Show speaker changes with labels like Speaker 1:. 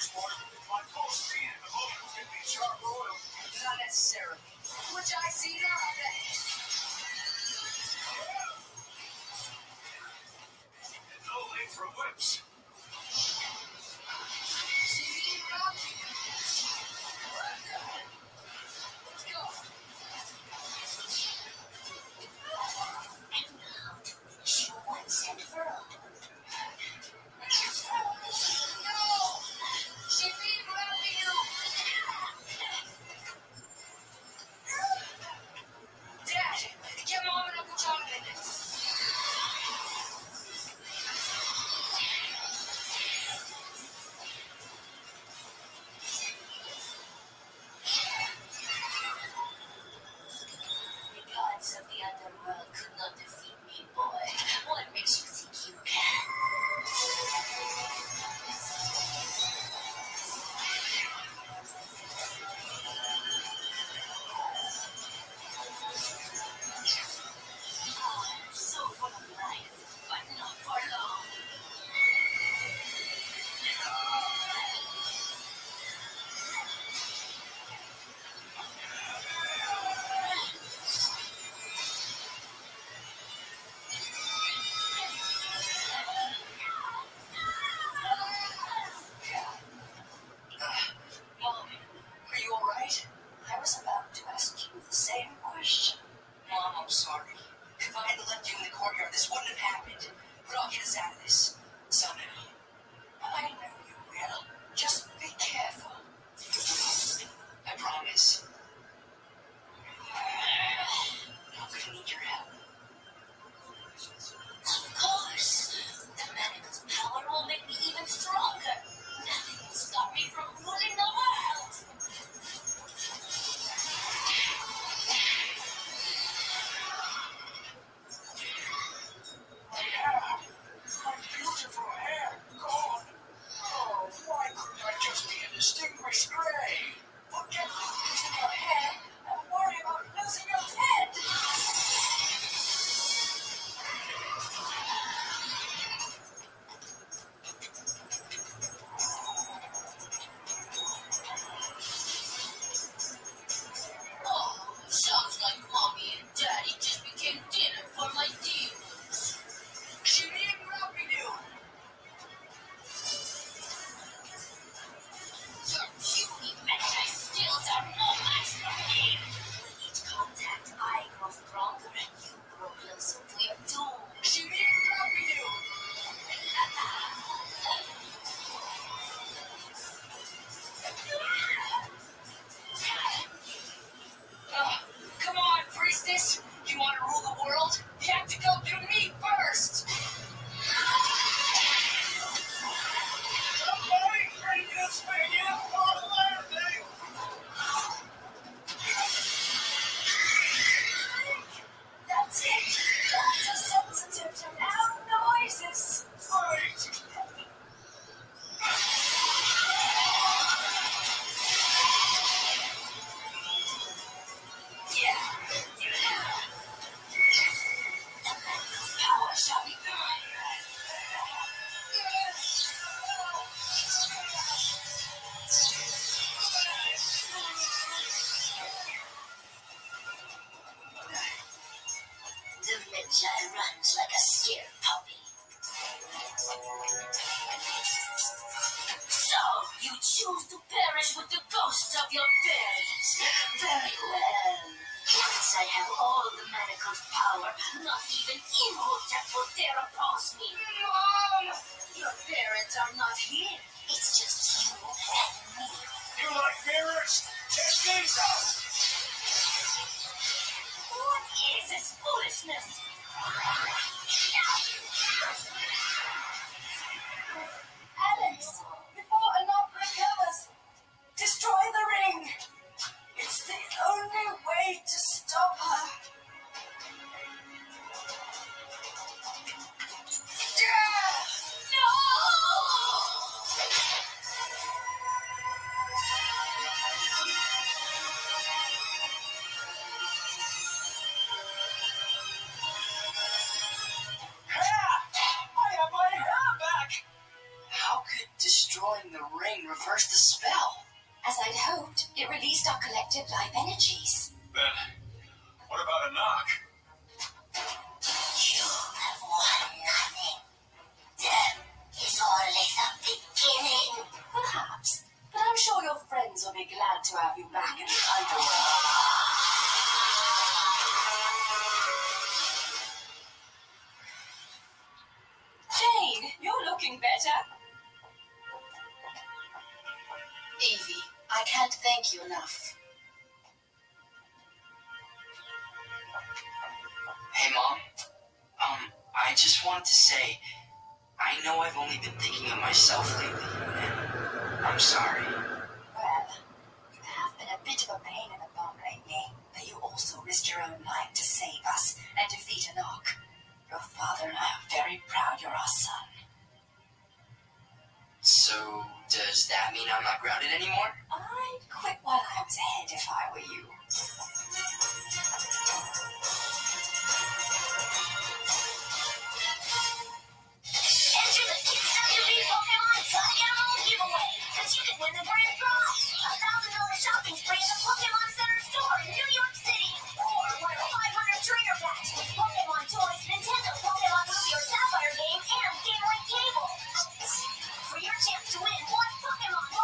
Speaker 1: Not necessarily. Which I see
Speaker 2: choose to perish with the ghosts of your parents. Very well. Once I have all the manacle's power, not even Imhotep will dare oppose me.
Speaker 1: Mom!
Speaker 2: Your parents are not here. It's just you and me.
Speaker 3: You like mirrors? Check these out.
Speaker 2: What is this foolishness? Alex! the ring reversed the spell. As I'd hoped,
Speaker 3: it released our
Speaker 1: collective life energies.
Speaker 3: Then, what about Anck?
Speaker 2: You have won nothing. Death is only the beginning.
Speaker 1: Perhaps, but I'm sure your friends will be glad to have you back in the underworld. Jane, you're looking better.
Speaker 4: Evie, I can't thank you enough.
Speaker 5: Hey, Mom. Um, I just want to say, I know I've only been thinking of myself lately, and I'm sorry.
Speaker 1: Well, you have been a bit of a pain in the bum lately, but you also risked your own life to save us and defeat Anck. Your father and I are very proud you're our son.
Speaker 5: So, does that mean I'm not grounded anymore?
Speaker 1: I'd quit while I was ahead if I were you.
Speaker 2: Enter the Pokemon giveaway, because you can win the grand prize. A thousand dollar shopping spree at the Pokemon Center store in New York City. Or one of 500 trainer Pokemon toys, Nintendo Pokemon or Sapphire and cable. For your chance to win, Pokemon